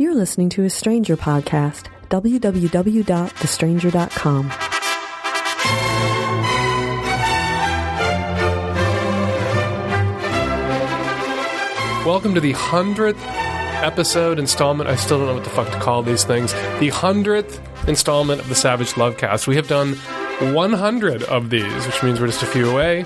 You're listening to a Stranger podcast, www.thestranger.com. Welcome to the 100th episode installment. I still don't know what the fuck to call these things. The 100th installment of the Savage Lovecast. We have done 100 of these, which means we're just a few away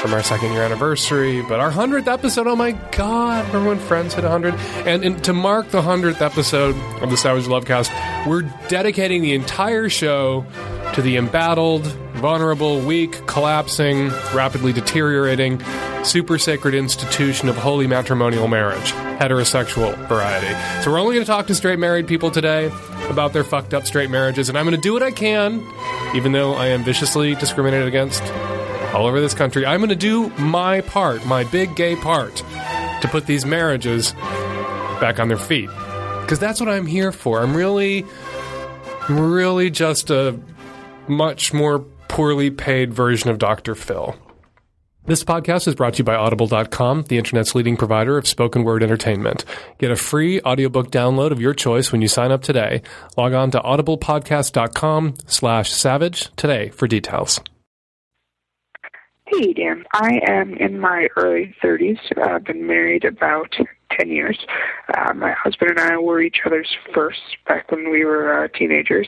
from our second year anniversary. But our 100th episode, oh my god, remember when Friends hit 100? And, and to mark the 100th episode of the Savage Lovecast, we're dedicating the entire show to the embattled, vulnerable, weak, collapsing, rapidly deteriorating, super sacred institution of holy matrimonial marriage, heterosexual variety. So we're only going to talk to straight married people today about their fucked up straight marriages, and I'm going to do what I can, even though I am viciously discriminated against all over this country. I'm going to do my part, my big gay part, to put these marriages back on their feet. Because that's what I'm here for. I'm really, really just a much more poorly paid version of Dr. Phil. This podcast is brought to you by Audible.com, the internet's leading provider of spoken word entertainment. Get a free audiobook download of your choice when you sign up today. Log on to audiblepodcast.com slash savage today for details. Hey, Dan. I am in my early 30s. I've been married about 10 years. Uh, my husband and I were each other's first back when we were uh, teenagers.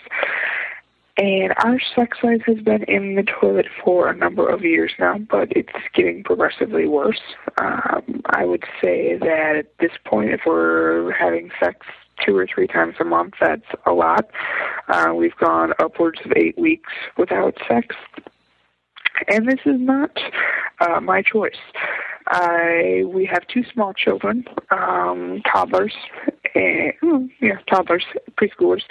And our sex life has been in the toilet for a number of years now, but it's getting progressively worse. Um, I would say that at this point, if we're having sex two or three times a month, that's a lot. Uh, we've gone upwards of eight weeks without sex. And this is not uh, my choice. I we have two small children, um, toddlers, and oh, yeah, toddlers, preschoolers,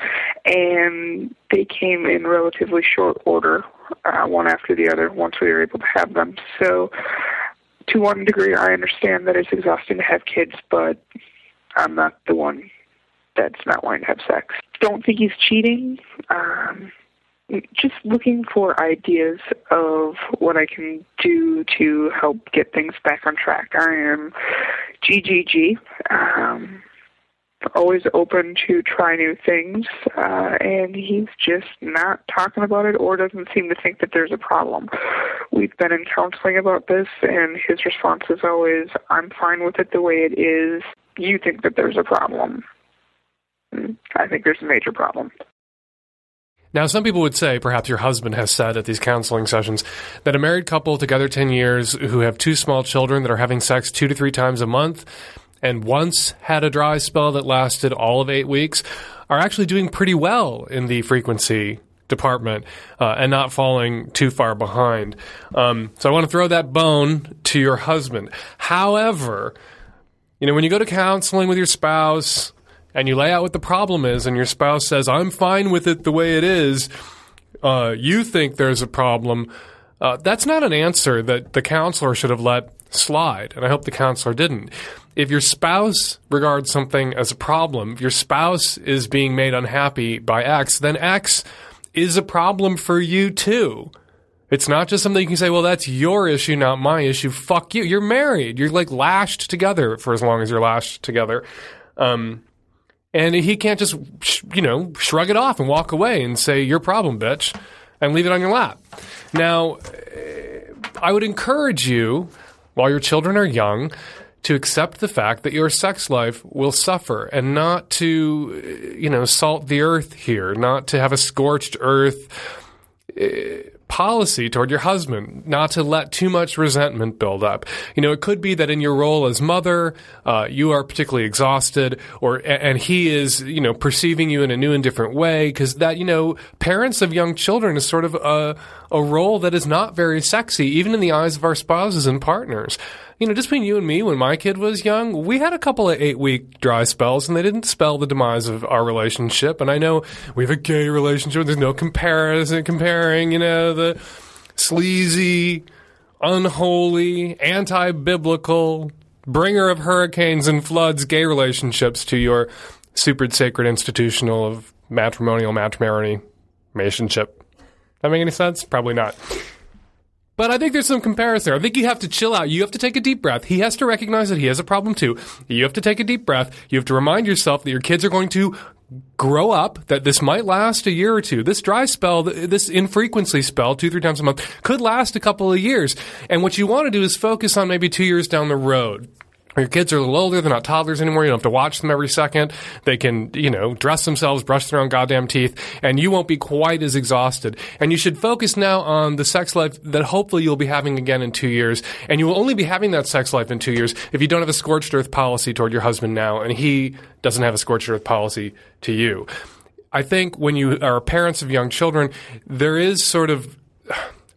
and they came in relatively short order, uh, one after the other. Once we were able to have them, so to one degree, I understand that it's exhausting to have kids, but I'm not the one that's not wanting to have sex. Don't think he's cheating. Um, just looking for ideas of what I can do to help get things back on track. I am GGG. Um, always open to try new things, uh, and he's just not talking about it or doesn't seem to think that there's a problem. We've been in counseling about this, and his response is always, I'm fine with it the way it is. You think that there's a problem. I think there's a major problem. Now, some people would say, perhaps your husband has said at these counseling sessions, that a married couple together 10 years who have two small children that are having sex two to three times a month and once had a dry spell that lasted all of eight weeks are actually doing pretty well in the frequency department uh, and not falling too far behind. Um, so I want to throw that bone to your husband. However, you know, when you go to counseling with your spouse, and you lay out what the problem is, and your spouse says, I'm fine with it the way it is, uh, you think there's a problem, uh, that's not an answer that the counselor should have let slide. And I hope the counselor didn't. If your spouse regards something as a problem, if your spouse is being made unhappy by X, then X is a problem for you too. It's not just something you can say, well, that's your issue, not my issue. Fuck you. You're married. You're like lashed together for as long as you're lashed together. Um, and he can't just, you know, shrug it off and walk away and say, your problem, bitch, and leave it on your lap. Now, eh, I would encourage you, while your children are young, to accept the fact that your sex life will suffer and not to, eh, you know, salt the earth here, not to have a scorched earth eh, policy toward your husband, not to let too much resentment build up. You know, it could be that in your role as mother, uh, you are particularly exhausted, or and he is, you know, perceiving you in a new and different way. Because that, you know, parents of young children is sort of a a role that is not very sexy, even in the eyes of our spouses and partners you know, just between you and me, when my kid was young, we had a couple of eight week dry spells and they didn't spell the demise of our relationship. And I know we have a gay relationship. There's no comparison, comparing, you know, the sleazy, unholy, anti biblical, bringer of hurricanes and floods gay relationships to your super sacred institutional of matrimonial matrimony relationship. That make any sense? Probably not. But I think there's some comparison. I think you have to chill out. You have to take a deep breath. He has to recognize that he has a problem too. You have to take a deep breath. You have to remind yourself that your kids are going to grow up, that this might last a year or two. This dry spell, this infrequency spell, two, three times a month, could last a couple of years. And what you want to do is focus on maybe two years down the road your kids are a little older, they're not toddlers anymore, you don't have to watch them every second. They can, you know, dress themselves, brush their own goddamn teeth, and you won't be quite as exhausted. And you should focus now on the sex life that hopefully you'll be having again in two years. And you will only be having that sex life in two years if you don't have a scorched earth policy toward your husband now, and he doesn't have a scorched earth policy to you. I think when you are parents of young children, there is sort of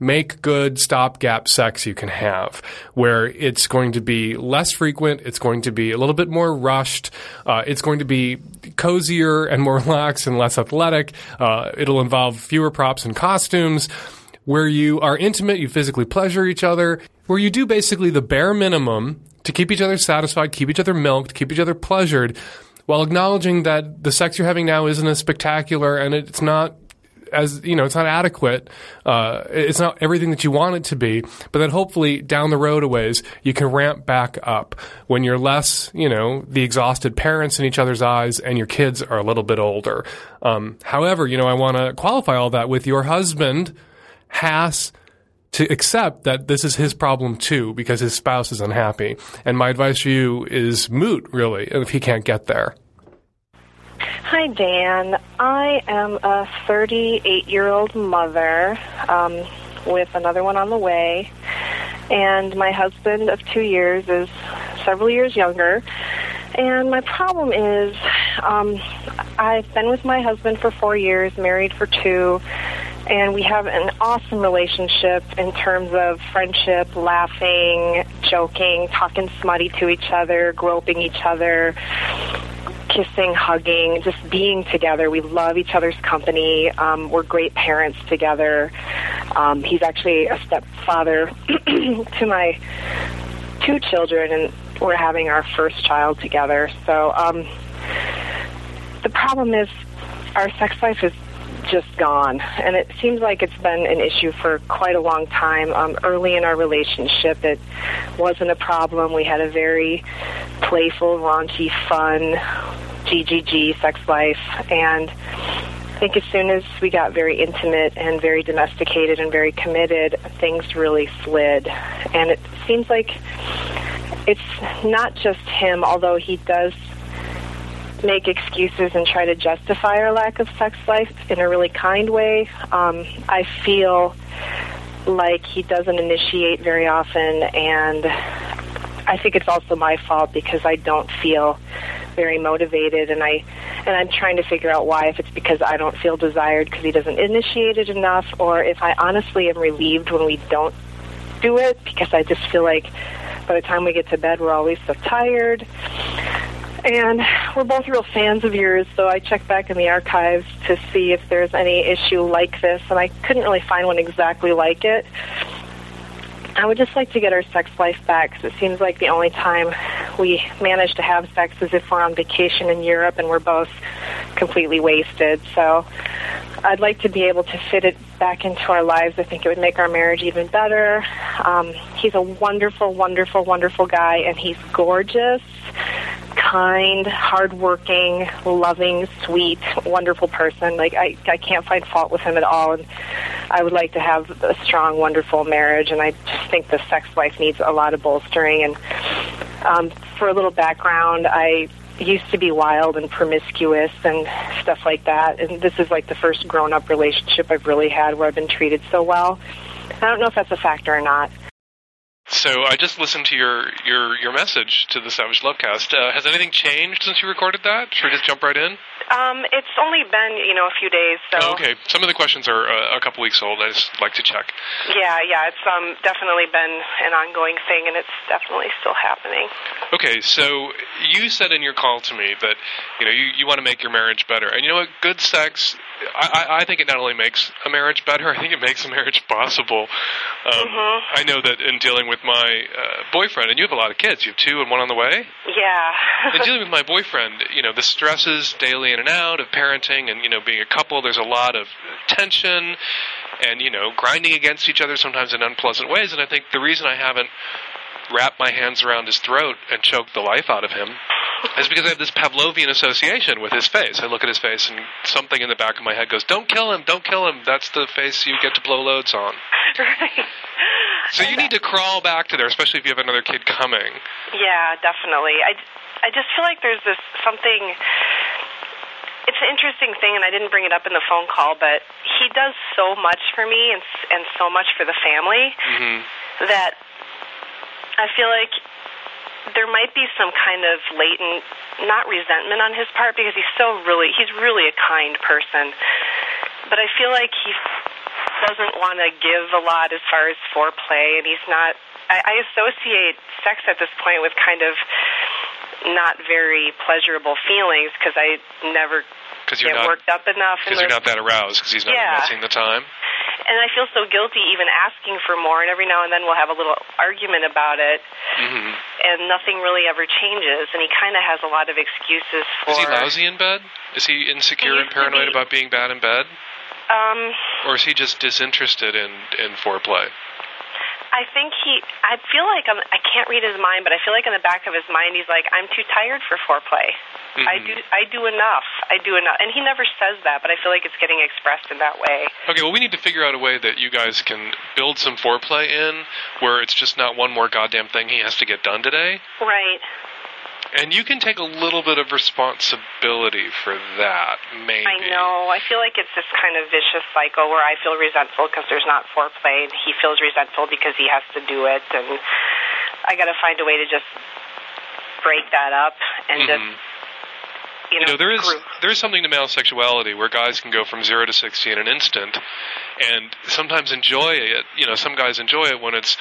make good stopgap sex you can have, where it's going to be less frequent, it's going to be a little bit more rushed, uh, it's going to be cozier and more relaxed and less athletic. Uh, it'll involve fewer props and costumes. Where you are intimate, you physically pleasure each other, where you do basically the bare minimum to keep each other satisfied, keep each other milked, keep each other pleasured, while acknowledging that the sex you're having now isn't as spectacular and it's not as you know, it's not adequate. Uh, it's not everything that you want it to be. But then hopefully down the road a ways, you can ramp back up when you're less, you know, the exhausted parents in each other's eyes, and your kids are a little bit older. Um, however, you know, I want to qualify all that with your husband has to accept that this is his problem too because his spouse is unhappy. And my advice for you is moot, really, if he can't get there. Hi, Dan. I am a 38 year old mother um, with another one on the way. And my husband of two years is several years younger. And my problem is, um, I've been with my husband for four years, married for two, and we have an awesome relationship in terms of friendship, laughing, joking, talking smutty to each other, groping each other, kissing, hugging, just being together. We love each other's company. Um, we're great parents together. Um, he's actually a stepfather to my two children, and we're having our first child together. So um, the problem is our sex life is just gone. And it seems like it's been an issue for quite a long time. Um, early in our relationship, it wasn't a problem. We had a very playful, raunchy, fun GGG sex life. And I think as soon as we got very intimate and very domesticated and very committed, things really slid. And it seems like it's not just him, although he does make excuses and try to justify our lack of sex life in a really kind way. Um, I feel like he doesn't initiate very often, and I think it's also my fault because I don't feel very motivated, and I and I'm trying to figure out why. If it's because I don't feel desired because he doesn't initiate it enough, or if I honestly am relieved when we don't do it because I just feel like by the time we get to bed we're always so tired. And we're both real fans of yours, so I checked back in the archives to see if there's any issue like this, and I couldn't really find one exactly like it. I would just like to get our sex life back because it seems like the only time we manage to have sex is if we're on vacation in Europe and we're both completely wasted. So I'd like to be able to fit it back into our lives. I think it would make our marriage even better. Um, he's a wonderful, wonderful, wonderful guy, and he's gorgeous kind, hardworking, loving, sweet, wonderful person. Like I, I can't find fault with him at all, and I would like to have a strong, wonderful marriage. And I just think the sex life needs a lot of bolstering. And um, for a little background, I used to be wild and promiscuous and stuff like that. And this is like the first grown-up relationship I've really had where I've been treated so well. I don't know if that's a factor or not. So I just listened to your your your message to the Savage Lovecast. Uh, has anything changed since you recorded that? Should we just jump right in? Um, it's only been you know a few days. So oh, okay, some of the questions are uh, a couple weeks old. I just like to check. Yeah, yeah, it's um definitely been an ongoing thing, and it's definitely still happening. Okay, so you said in your call to me that you know you, you want to make your marriage better, and you know what? Good sex. I, I think it not only makes a marriage better, I think it makes a marriage possible. Um, mm-hmm. I know that in dealing with my uh, boyfriend, and you have a lot of kids. You have two and one on the way. Yeah. and dealing with my boyfriend, you know, the stresses daily in and out of parenting and you know being a couple there's a lot of tension and you know grinding against each other sometimes in unpleasant ways. And I think the reason I haven't wrapped my hands around his throat and choked the life out of him is because I have this Pavlovian association with his face. I look at his face, and something in the back of my head goes, "Don't kill him! Don't kill him! That's the face you get to blow loads on." right. So you need to crawl back to there, especially if you have another kid coming. Yeah, definitely. I, I just feel like there's this something. It's an interesting thing, and I didn't bring it up in the phone call, but he does so much for me and and so much for the family hmm that I feel like there might be some kind of latent, not resentment on his part, because he's so really, he's really a kind person. But I feel like he doesn't want to give a lot as far as foreplay, and he's not. I, I associate sex at this point with kind of not very pleasurable feelings because I never get not worked up enough. because you're not that aroused because he's not Yeah. investing the time. And I feel so guilty even asking for more. And every now and then we'll have a little argument about it, hmm and nothing really ever changes. And he kind of has a lot of excuses for. Is he lousy in bed? Is he insecure He and paranoid be. about being bad in bed? Um, Or is he just disinterested in, in foreplay? I think he. I feel like I'm. I can't read his mind, but I feel like in the back of his mind, he's like, "I'm too tired for foreplay. I Mhm. do. I do enough. I do enough." And he never says that, but I feel like it's getting expressed in that way. Okay, well, we need to figure out a way that you guys can build some foreplay in where it's just not one more goddamn thing he has to get done today. Right. And you can take a little bit of responsibility for that, maybe. I know. I feel like it's this kind of vicious cycle where I feel resentful because there's not foreplay, and he feels resentful because he has to do it, and I got to find a way to just break that up and Mhm. just you know, You know, there is group. there is something to male sexuality where guys can go from zero to sixty in an instant, and sometimes enjoy it. You know, some guys enjoy it when it's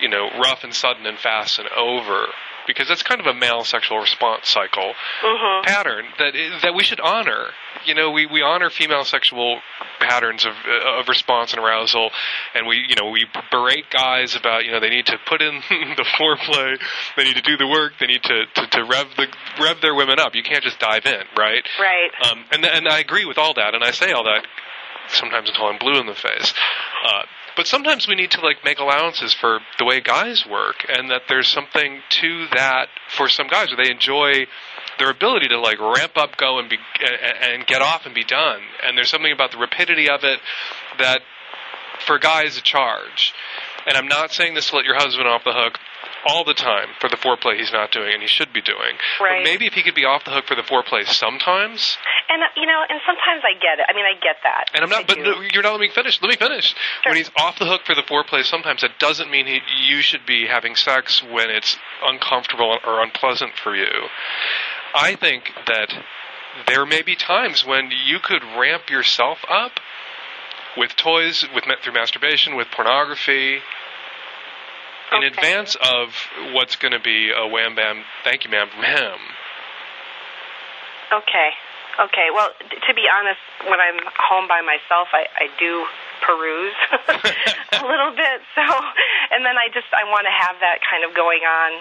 you know rough and sudden and fast and over because that's kind of a male sexual response cycle Mhm. pattern that that we should honor. You know, we, we honor female sexual patterns of of response and arousal, and we you know we berate guys about you know they need to put in the foreplay, they need to do the work, they need to, to, to rev the rev their women up. You can't just dive in, right? Right. Um, and and I agree with all that, and I say all that sometimes until I'm blue in the face. Uh, but sometimes we need to like make allowances for the way guys work, and that there's something to that for some guys where they enjoy their ability to like ramp up, go and be and, and get off and be done. And there's something about the rapidity of it that for a guy is a charge. And I'm not saying this to let your husband off the hook all the time for the foreplay he's not doing and he should be doing. Right. But maybe if he could be off the hook for the foreplay sometimes, And you know, and sometimes I get it. I mean, I get that. and I'm I not, but no, you're not letting me finish. Let me finish. Sure. When he's off the hook for the foreplay, sometimes that doesn't mean he, you should be having sex when it's uncomfortable or unpleasant for you. I think that there may be times when you could ramp yourself up with toys, with through masturbation, with pornography, in Okay. advance of what's going to be a wham bam, thank you, ma'am, him. Okay. Okay. Well, to be honest, when I'm home by myself, I, I do peruse a little bit. So, and then I just I want to have that kind of going on.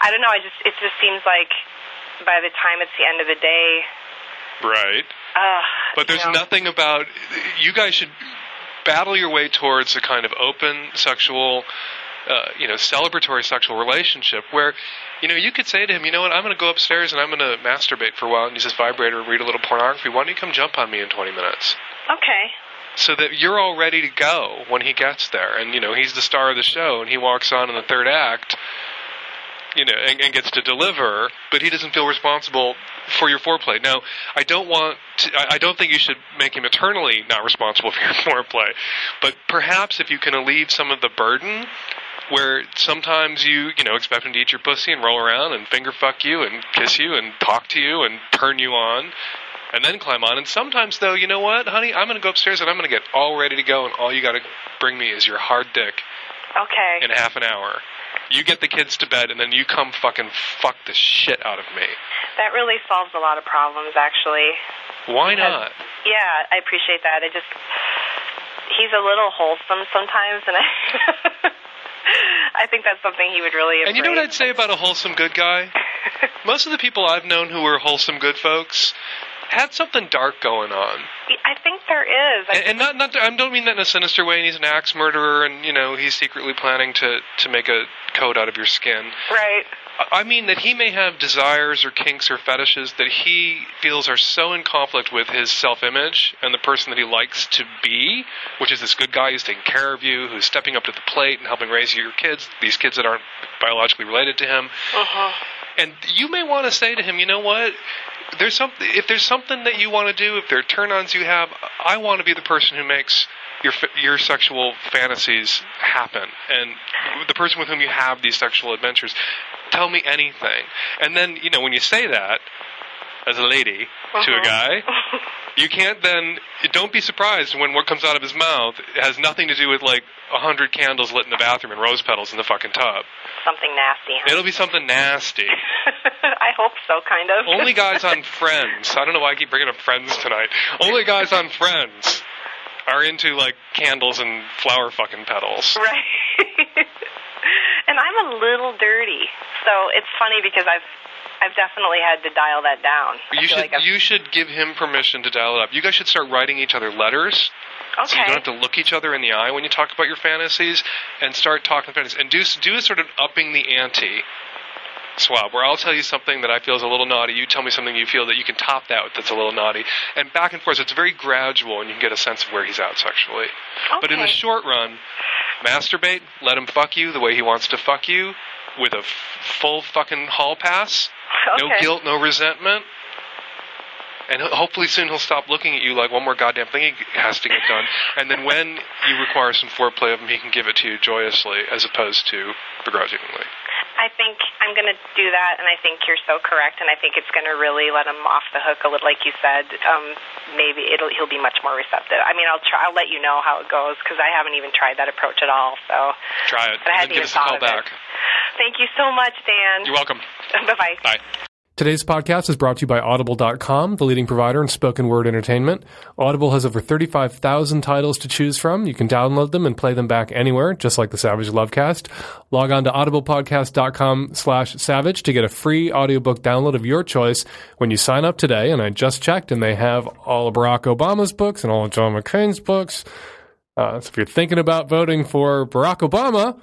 I don't know. I just it just seems like by the time it's the end of the day, Right. uh, But there's you know, nothing about you guys should battle your way towards a kind of open sexual, uh, you know, celebratory sexual relationship where, you know, you could say to him, you know what, I'm going to go upstairs and I'm going to masturbate for a while and use this vibrator and read a little pornography. Why don't you come jump on me in 20 minutes? Okay. So that you're all ready to go when he gets there, and you know he's the star of the show, and he walks on in the third act, you know, and, and gets to deliver, but he doesn't feel responsible for your foreplay. Now, I don't want to, I I don't think you should make him eternally not responsible for your foreplay, but perhaps if you can alleviate some of the burden, where sometimes you, you know, expect him to eat your pussy and roll around and finger fuck you and kiss you and talk to you and turn you on. And then climb on. And sometimes, though, you know what, honey? I'm going to go upstairs and I'm going to get all ready to go, and all you got to bring me is your hard dick Okay. in half an hour. You get the kids to bed, and then you come fucking fuck the shit out of me. That really solves a lot of problems, actually. Why Because- not? Yeah, I appreciate that. I just he's a little wholesome sometimes, and I I think that's something he would really. And you know what I'd say about a wholesome good guy? Most of the people I've known who were wholesome good folks, had something dark going on. I think there is. I And, and not, not, I don't mean that in a sinister way. And he's an axe murderer, and you know he's secretly planning to to make a coat out of your skin. right. I- I mean that he may have desires or kinks or fetishes that he feels are so in conflict with his self-image and the person that he likes to be, which is this good guy who's taking care of you, who's stepping up to the plate and helping raise your kids, these kids that aren't biologically related to him. Uh-huh. And you may want to say to him, you know what? There's something. If there's something that you want to do, if there are turn-ons you have, I want to be the person who makes your your sexual fantasies happen, and the person with whom you have these sexual adventures. Tell me anything, and then you know when you say that as a lady to a Uh-huh. guy, you can't then. Don't be surprised when what comes out of his mouth has nothing to do with like a hundred candles lit in the bathroom and rose petals in the fucking tub. Something nasty. Huh? It'll be something nasty. I hope so, kind of. Only guys on Friends. I don't know why I keep bringing up Friends tonight. Only guys on Friends are into like candles and flower fucking petals. Right. and I'm a little dirty, so it's funny because I've I've definitely had to dial that down. You should like you should give him permission to dial it up. You guys should start writing each other letters. So you don't have to look each other in the eye when you talk about your fantasies, and start talking fantasies, and do do a sort of upping the ante swab, where I'll tell you something that I feel is a little naughty, you tell me something you feel that you can top that with that's a little naughty, and back and forth. It's very gradual, and you can get a sense of where he's at sexually. But in the short run, masturbate, let him fuck you the way he wants to fuck you, with a f- full fucking hall pass, no guilt, no resentment. And hopefully soon he'll stop looking at you like one more goddamn thing he has to get done. And then when you require some foreplay of him, he can give it to you joyously as opposed to begrudgingly. I think I'm going to do that, and I think you're so correct, and I think it's going to really let him off the hook a little, like you said. Um, maybe it'll he'll be much more receptive. I mean, I'll try. I'll let you know how it goes because I haven't even tried that approach at all. So Try it. But I and hadn't give us a call it. back. thank you so much, Dan. You're welcome. bye bye. Bye. Today's podcast is brought to you by Audible.com, the leading provider in spoken word entertainment. Audible has over 35,000 titles to choose from. You can download them and play them back anywhere, just like the Savage Lovecast. Log on to audiblepodcast.com slash savage to get a free audiobook download of your choice when you sign up today. And I just checked, and they have all of Barack Obama's books and all of John McCain's books. Uh, so if you're thinking about voting for Barack Obama,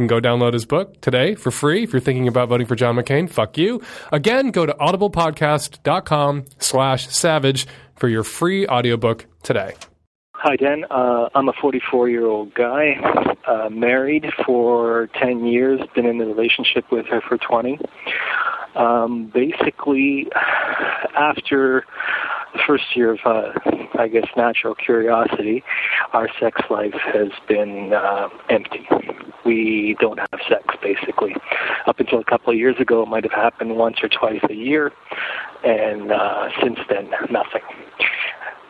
can go download his book today for free. If you're thinking about voting for John McCain, fuck you. Again, go to audiblepodcast.com slash savage for your free audiobook today. Hi, Dan. Uh, I'm a 44 year old guy, uh, married for 10 years, been in a relationship with her for 20. Um, basically, after the first year of, uh, I guess, natural curiosity, our sex life has been uh, empty. We don't have sex, basically. Up until a couple of years ago, it might have happened once or twice a year, and uh, since then, nothing.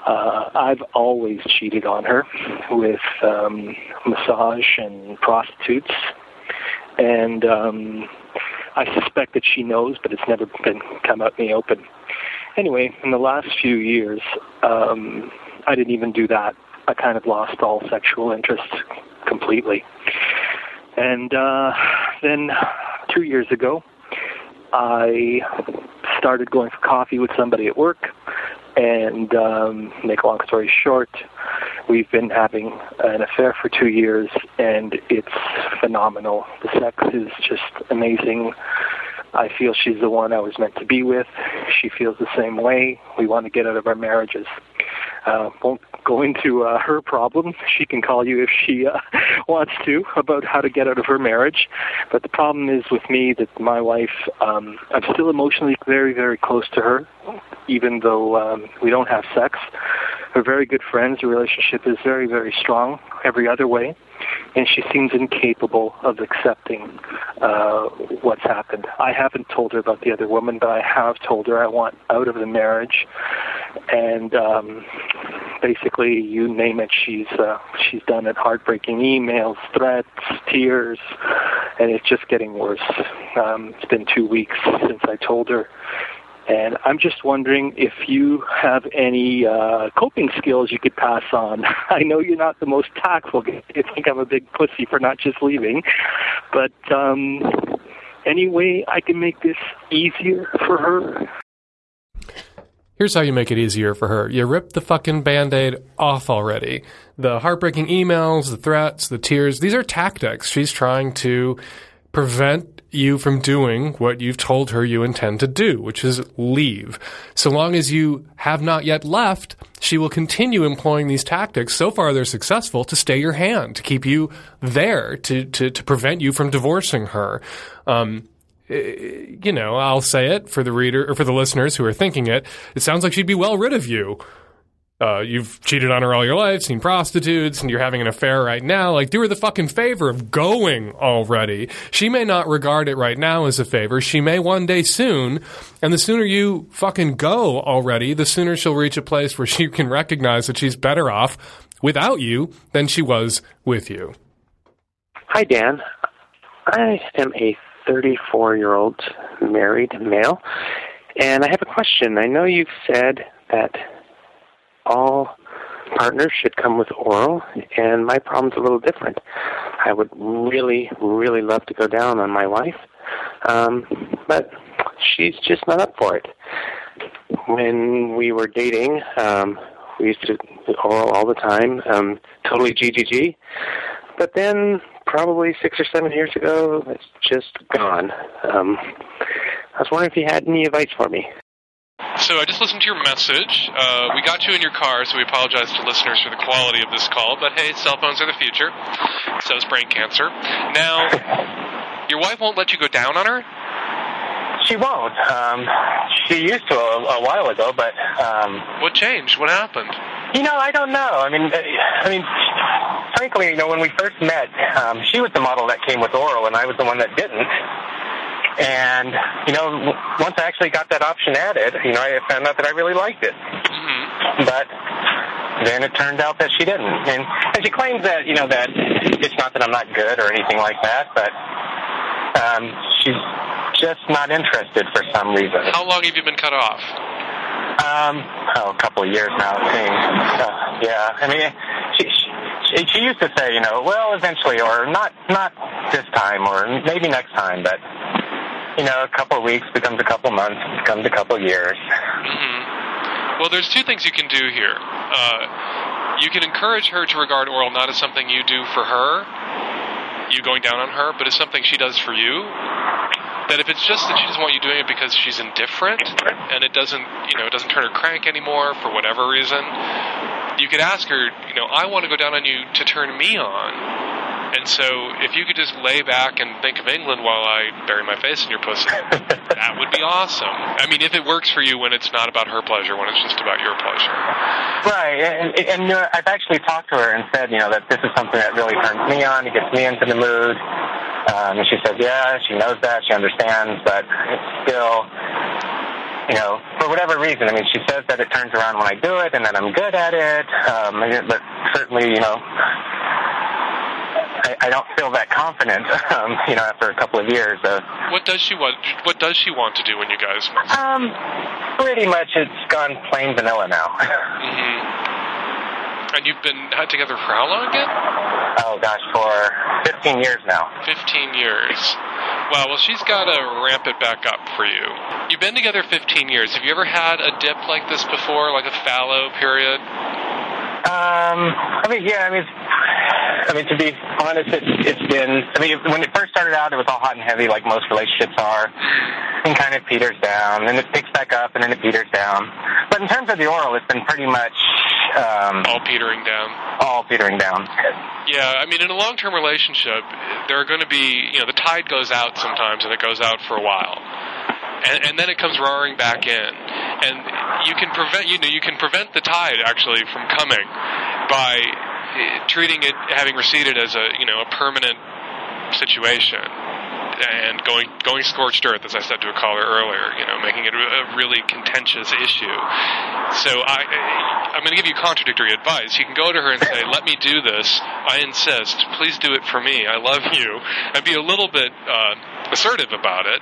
Uh, I've always cheated on her with um, massage and prostitutes, and um, I suspect that she knows, but it's never been come out in the open. Anyway, in the last few years, um, I didn't even do that. I kind of lost all sexual interest completely. And uh, then two years ago, I started going for coffee with somebody at work. And um, make a long story short, we've been having an affair for two years, and it's phenomenal. The sex is just amazing. I feel she's the one I was meant to be with. She feels the same way. We want to get out of our marriages. Uh, won't go into uh, her problem. She can call you if she uh, wants to about how to get out of her marriage. But the problem is with me that my wife, um, I'm still emotionally very, very close to her, even though um, we don't have sex. We're very good friends. The relationship is very, very strong every other way. And she seems incapable of accepting uh, what's happened. I haven't told her about the other woman, but I have told her I want out of the marriage. And um, basically, you name it, she's uh, she's done it. Heartbreaking emails, threats, tears, and it's just getting worse. Um, it's been two weeks since I told her. And I'm just wondering if you have any uh, coping skills you could pass on. I know you're not the most tactful. You think I'm a big pussy for not just leaving, but um, any way I can make this easier for her? Here's how you make it easier for her. You rip the fucking band aid off already. The heartbreaking emails, the threats, the tears, these are tactics. She's trying to prevent you from doing what you've told her you intend to do, which is leave. So long as you have not yet left, she will continue employing these tactics. So far, they're successful to stay your hand, to keep you there, to, to, to prevent you from divorcing her. Um, you know, I'll say it for the reader or for the listeners who are thinking it. It sounds like she'd be well rid of you. Uh, you've cheated on her all your life, seen prostitutes, and you're having an affair right now. Like, do her the fucking favor of going already. She may not regard it right now as a favor. She may one day soon. And the sooner you fucking go already, the sooner she'll reach a place where she can recognize that she's better off without you than she was with you. Hi, Dan. I am a 34 year old married male. And I have a question. I know you've said that all partners should come with oral, and my problem's a little different. I would really, really love to go down on my wife, um, but she's just not up for it. When we were dating, um, we used to oral all the time, um, totally GGG. But then probably six or seven years ago. It's just gone. Um, I was wondering if you had any advice for me. So I just listened to your message. Uh, we got you in your car, so we apologize to listeners for the quality of this call. But hey, cell phones are the future. So is brain cancer. Now, your wife won't let you go down on her. She won't. Um, she used to a, a while ago, but um, what changed? What happened? You know, I don't know. I mean, uh, I mean, frankly, you know, when we first met, um, she was the model that came with oral, and I was the one that didn't. And you know, once I actually got that option added, you know, I found out that I really liked it. Mm-hmm. But then it turned out that she didn't, and, and she claims that you know that it's not that I'm not good or anything like that, but um, she's just not interested for some reason. How long have you been cut off? Um, oh, a couple of years now, it seems. Uh, yeah, I mean, she, she, she used to say, you know, well, eventually, or not, not this time, or maybe next time, but you know, a couple of weeks becomes a couple months, becomes a couple years. Mm-hmm. Well, there's two things you can do here. Uh, you can encourage her to regard oral not as something you do for her, you going down on her, but as something she does for you that if it's just that she doesn't want you doing it because she's indifferent and it doesn't, you know, it doesn't turn her crank anymore for whatever reason, you could ask her, you know, I want to go down on you to turn me on. And so, if you could just lay back and think of England while I bury my face in your pussy, that would be awesome. I mean, if it works for you when it's not about her pleasure, when it's just about your pleasure. Right, and, and you know, I've actually talked to her and said, you know, that this is something that really turns me on. It gets me into the mood. Um, and she says, yeah, she knows that, she understands, but it's still, you know, for whatever reason. I mean, she says that it turns around when I do it and that I'm good at it, um, but certainly, you know, I, I don't feel that confident, um, you know, after a couple of years. Of, what does she want? What does she want to do when you guys? Um, pretty much, it's gone plain vanilla now. mm-hmm. And you've been together for how long again? Oh gosh, for 15 years now. 15 years. Wow, well, she's got to ramp it back up for you. You've been together 15 years. Have you ever had a dip like this before, like a fallow period? Um, I mean, yeah, I mean, I mean, to be honest, it's, it's been. I mean, when it first started out, it was all hot and heavy, like most relationships are, and kind of peters down, and it picks back up, and then it peters down. But in terms of the oral, it's been pretty much um, all petering down. All petering down. Yeah, I mean, in a long-term relationship, there are going to be, you know, the tide goes out sometimes, and it goes out for a while. And, and, then it comes roaring back in. And you can prevent, you know, you can prevent the tide actually from coming by eh, treating it having receded as a, you know, a permanent situation and going going scorched earth, as I said to a caller earlier, you know, making it a really contentious issue. So I, I'm going to give you contradictory advice. You can go to her and say, "Let me do this. I insist. Please do it for me. I love you," and be a little bit. Uh, assertive about it,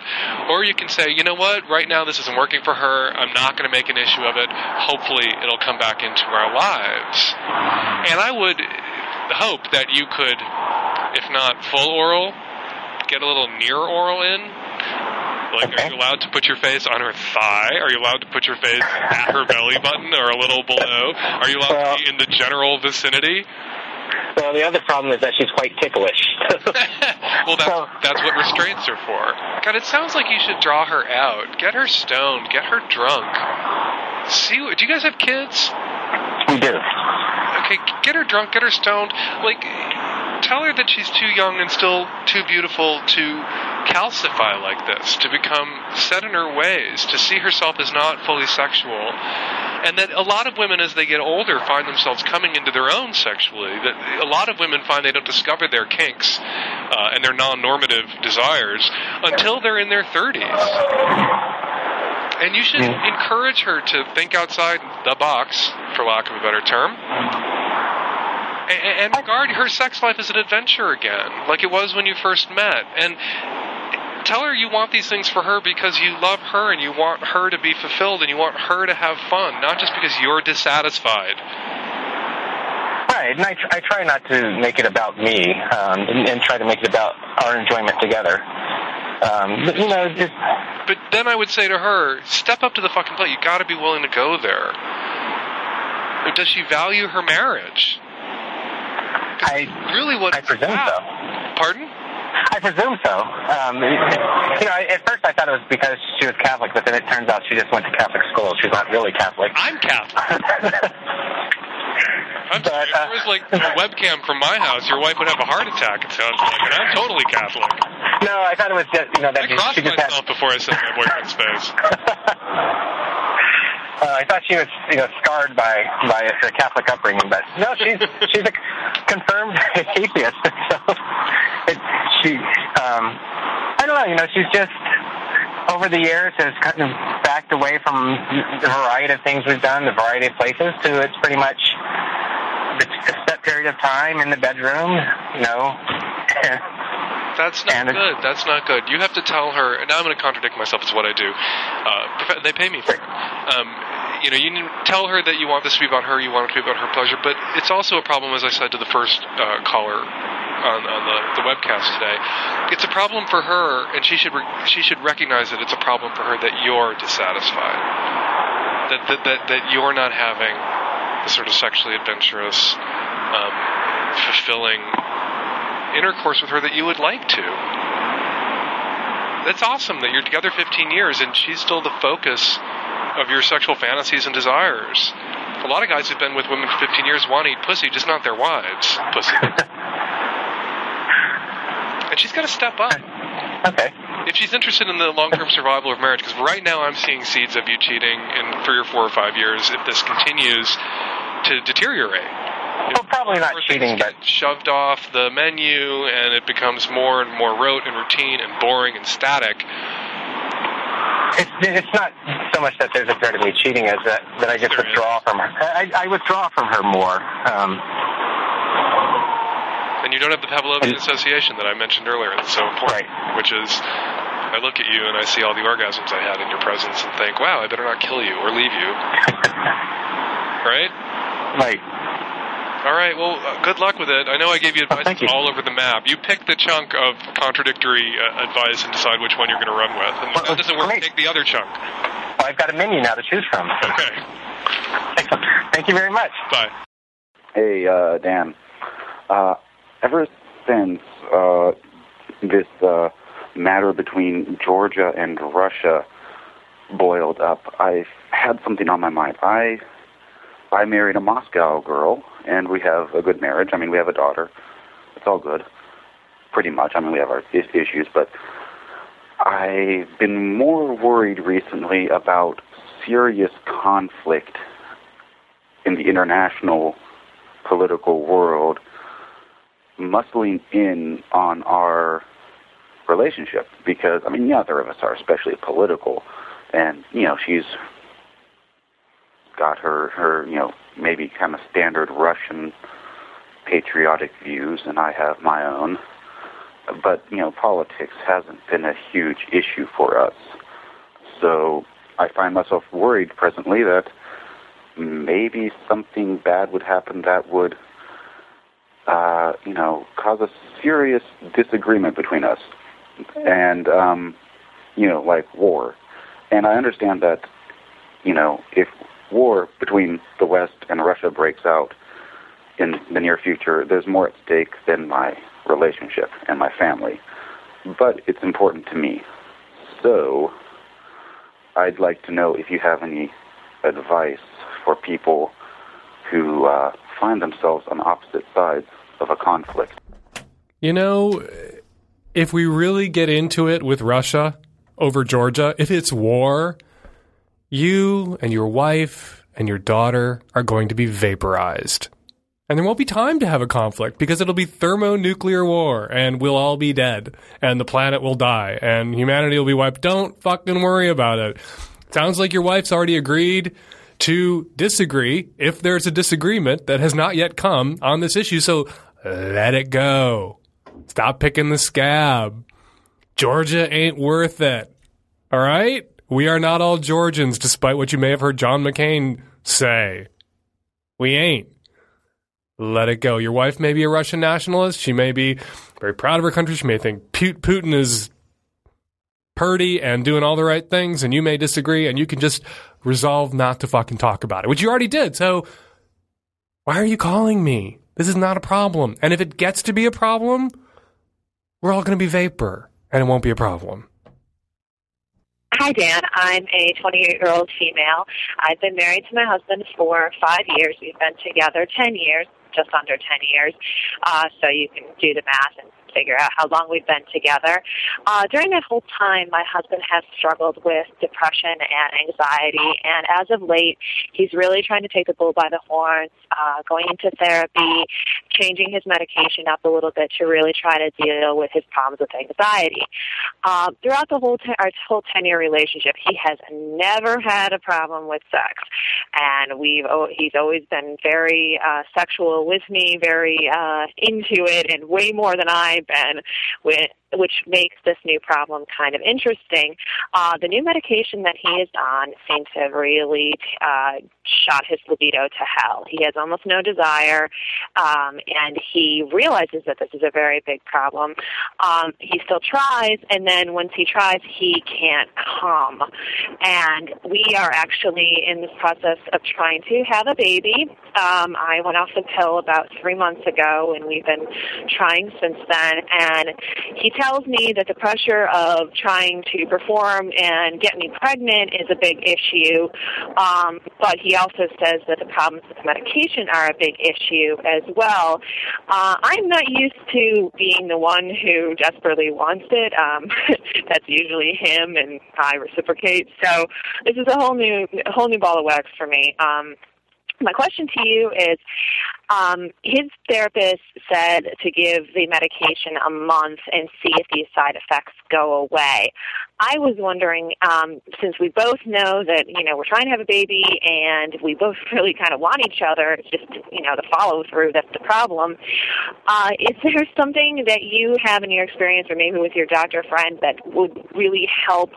or you can say, you know what, right now this isn't working for her. I'm not going to make an issue of it. Hopefully, it'll come back into our lives. And I would hope that you could, if not full oral, get a little near oral in Like, are you allowed to put your face on her thigh? Are you allowed to put your face at her belly button or a little below? Are you allowed Well- to be in the general vicinity? Well, the other problem is that she's quite ticklish. well, that's, So- that's what restraints are for. God, it sounds like you should draw her out. Get her stoned. Get her drunk. See, do you guys have kids? we do. Okay, get her drunk, get her stoned. Like, tell her that she's too young and still too beautiful to calcify like this, to become set in her ways, to see herself as not fully sexual. And that a lot of women, as they get older, find themselves coming into their own sexually. That a lot of women find they don't discover their kinks uh, and their non-normative desires until they're in their 30s. And you should encourage her to think outside the box, for lack of a better term, and, and regard her sex life as an adventure again, like it was when you first met. And tell her you want these things for her because you love her and you want her to be fulfilled and you want her to have fun, not just because you're dissatisfied. Right, and I, tr- I try not to make it about me, um, and, and try to make it about our enjoyment together. Um, but, you know, just But then I would say to her, step up to the fucking plate. You got to be willing to go there. Does she value her marriage? I really what I presume so. Pardon? I presume so. Um, you know, at first I thought it was because she was Catholic, but then it turns out she just went to Catholic school. She's not really Catholic. I'm Catholic. I'm But, sorry, if uh, there was like a webcam from my house, your wife would have a heart attack. It sounds like, and I'm totally Catholic. no, I thought it was just you know that I she crossed just myself had. before I said my boyfriend's face. Uh, I thought she was, you know, scarred by by her Catholic upbringing, but no, she's she's a confirmed atheist. So she, um, I don't know, you know, she's just over the years has kind of backed away from the variety of things we've done, the variety of places, to it's pretty much a set period of time in the bedroom, you know. That's not And good. That's not good. You have to tell her. And now I'm going to contradict myself. It's what I do. Uh, they pay me for it. Um, you know, you need to tell her that you want this to be about her. You want it to be about her pleasure. But it's also a problem, as I said to the first uh, caller on, on the, the webcast today. It's a problem for her, and she should re- she should recognize that it's a problem for her that you're dissatisfied. That that that, that you're not having the sort of sexually adventurous, um, fulfilling intercourse with her that you would like to. That's awesome that you're together 15 years and she's still the focus of your sexual fantasies and desires. A lot of guys who've been with women for 15 years want to eat pussy, just not their wives' pussy. and she's got to step up. okay. If she's interested in the long-term survival of marriage, because right now I'm seeing seeds of you cheating in three or four or five years. If this continues to deteriorate, Well, probably not cheating, but shoved off the menu, and it becomes more and more rote and routine and boring and static. It's, it's not so much that there's a threat of me cheating as that, that I just There withdraw from her. I, I withdraw from her more. Um, And you don't have the Pavlovian And- association that I mentioned earlier. That's so important. Right. Which is, I look at you and I see all the orgasms I had in your presence and think, wow, I better not kill you or leave you. right? right. All right. Well, uh, good luck with it. I know I gave you advice thank you. all over the map. You pick the chunk of contradictory uh, advice and decide which one you're going to run with. And Well, that doesn't work, great. take the other chunk. Well, I've got a menu now to choose from. Okay. Excellent. Thank you very much. Bye. Hey, uh, Dan. Uh, ever since uh, this uh, matter between Georgia and Russia boiled up, I've had something on my mind. I I married a Moscow girl, and we have a good marriage. I mean, we have a daughter. It's all good, pretty much. I mean, we have our is- issues, but I've been more worried recently about serious conflict in the international political world muscling in on our relationship because I mean neither of us are especially political. And you know she's got her her you know maybe kind of standard Russian patriotic views and I have my own. But you know politics hasn't been a huge issue for us. So I find myself worried presently that maybe something bad would happen that would, uh, you know, cause a serious disagreement between us. And, um, you know, like war. And I understand that, you know, if war between the West and Russia breaks out in the near future, there's more at stake than my relationship and my family. But it's important to me. So, I'd like to know if you have any advice for people who uh, find themselves on opposite sides of a conflict. You know, if we really get into it with Russia over Georgia, if it's war, you and your wife and your daughter are going to be vaporized. And there won't be time to have a conflict because it'll be thermonuclear war and we'll all be dead and the planet will die and humanity will be wiped. Don't fucking worry about it. Sounds like your wife's already agreed to disagree if there's a disagreement that has not yet come on this issue. So let it go. Stop picking the scab. Georgia ain't worth it. All right? We are not all Georgians, despite what you may have heard John McCain say. We ain't. Let it go. Your wife may be a Russian nationalist. She may be very proud of her country. She may think Putin is purdy and doing all the right things, and you may disagree, and you can just resolve not to fucking talk about it, which you already did. So why are you calling me? This is not a problem. And if it gets to be a problem, we're all going to be vapor, and it won't be a problem. Hi, Dan. I'm a 28 year old female. I've been married to my husband for five years. We've been together 10 years, just under 10 years. Uh, so you can do the math and figure out how long we've been together. Uh, during that whole time, my husband has struggled with depression and anxiety, and as of late, he's really trying to take the bull by the horns, uh, going into therapy, changing his medication up a little bit to really try to deal with his problems with anxiety. Uh, throughout the whole ten, our whole ten year relationship, he has never had a problem with sex, and we've oh, he's always been very uh, sexual with me, very uh, into it, and way more than I been, with, which makes this new problem kind of interesting. Uh, the new medication that he is on seems to have really uh, shot his libido to hell. He has almost no desire, um, and he realizes that this is a very big problem. Um, he still tries, and then once he tries, he can't come. And we are actually in this process of trying to have a baby. Um, I went off the pill about three months ago, and we've been trying since then. And he tells me that the pressure of trying to perform and get me pregnant is a big issue, um, but he also says that the problems with medication are a big issue as well. Uh, I'm not used to being the one who desperately wants it. Um, that's usually him, and I reciprocate. So this is a whole new, whole new ball of wax for me. Um, my question to you is um, his therapist said to give the medication a month and see if these side effects go away. I was wondering, um, since we both know that you know we're trying to have a baby and we both really kind of want each other, it's just you know the follow through that's the problem. Uh, is there something that you have in your experience, or maybe with your doctor friend, that would really help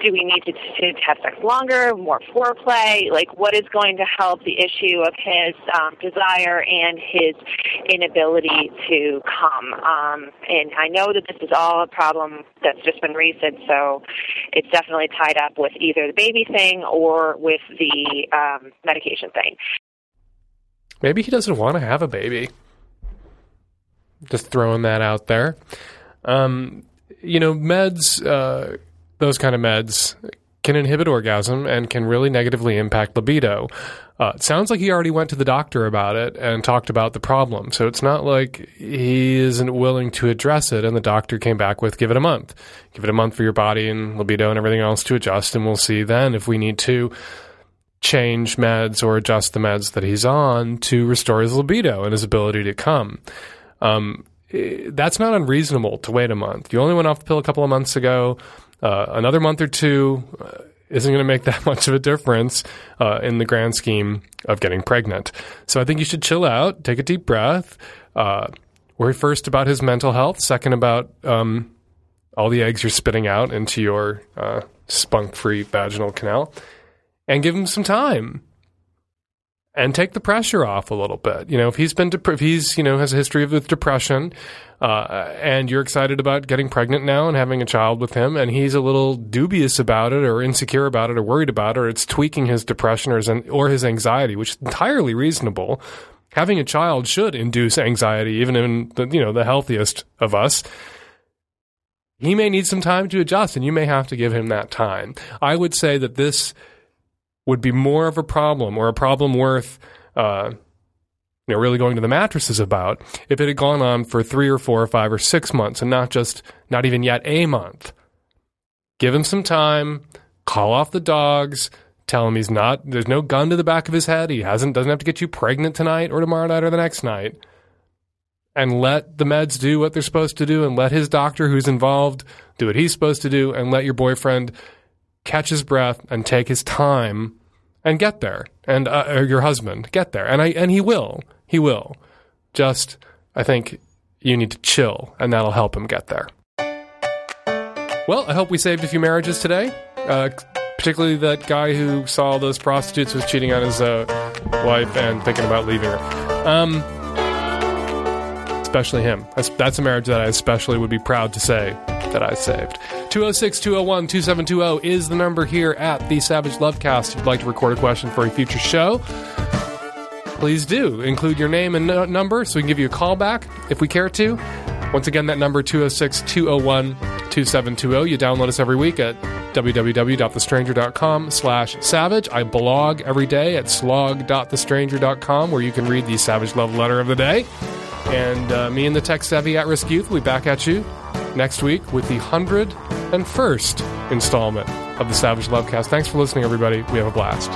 do we need to, to have sex longer, more foreplay? Like, what is going to help the issue of his um, desire and his inability to come? Um, and I know that this is all a problem that's just been recent, so it's definitely tied up with either the baby thing or with the um, medication thing. Maybe he doesn't want to have a baby. Just throwing that out there. Um, you know, meds. Uh, those kind of meds can inhibit orgasm and can really negatively impact libido. Uh, it sounds like he already went to the doctor about it and talked about the problem. So it's not like he isn't willing to address it. And the doctor came back with give it a month. Give it a month for your body and libido and everything else to adjust. And we'll see then if we need to change meds or adjust the meds that he's on to restore his libido and his ability to come. Um, eh, that's not unreasonable to wait a month. You only went off the pill a couple of months ago uh, another month or two uh, isn't going to make that much of a difference uh, in the grand scheme of getting pregnant. So I think you should chill out, take a deep breath, uh, worry first about his mental health, second about um, all the eggs you're spitting out into your spunk free vaginal canal, and give him some time. And take the pressure off a little bit. You know, if he's been, dep- if he's, you know, has a history of with depression, uh, and you're excited about getting pregnant now and having a child with him, and he's a little dubious about it or insecure about it or worried about it, or it's tweaking his depression or his, or his anxiety, which is entirely reasonable. Having a child should induce anxiety, even in the, you know, the healthiest of us he may need some time to adjust and you may have to give him that time. I would say that this would be more of a problem or a problem worth uh, you know, really going to the mattresses about if it had gone on for three or four or five or six months and not just, not even yet a month. Give him some time, call off the dogs, tell him he's not, there's no gun to the back of his head. He hasn't, doesn't have to get you pregnant tonight or tomorrow night or the next night and let the meds do what they're supposed to do and let his doctor who's involved do what he's supposed to do and let your boyfriend catch his breath and take his time and get there. And uh, your husband get there. And I and he will. He will. Just I think you need to chill and that'll help him get there. Well I hope we saved a few marriages today. Uh, particularly that guy who saw those prostitutes was cheating on his uh, wife and thinking about leaving her. Um, especially him. That's, a marriage that I especially would be proud to say that I saved. 206 201 2720 is the number here at the Savage Lovecast. If you'd like to record a question for a future show, please do. Include your name and number so we can give you a call back if we care to. Once again, that number 206 201 2720. You download us every week at www.thestranger.com slash savage. I blog every day at slog.thestranger.com where you can read the Savage Love Letter of the Day. And uh, me and the tech savvy at risk youth will be back at you next week with the 101st installment of the Savage Lovecast. Thanks for listening, everybody. We have a blast.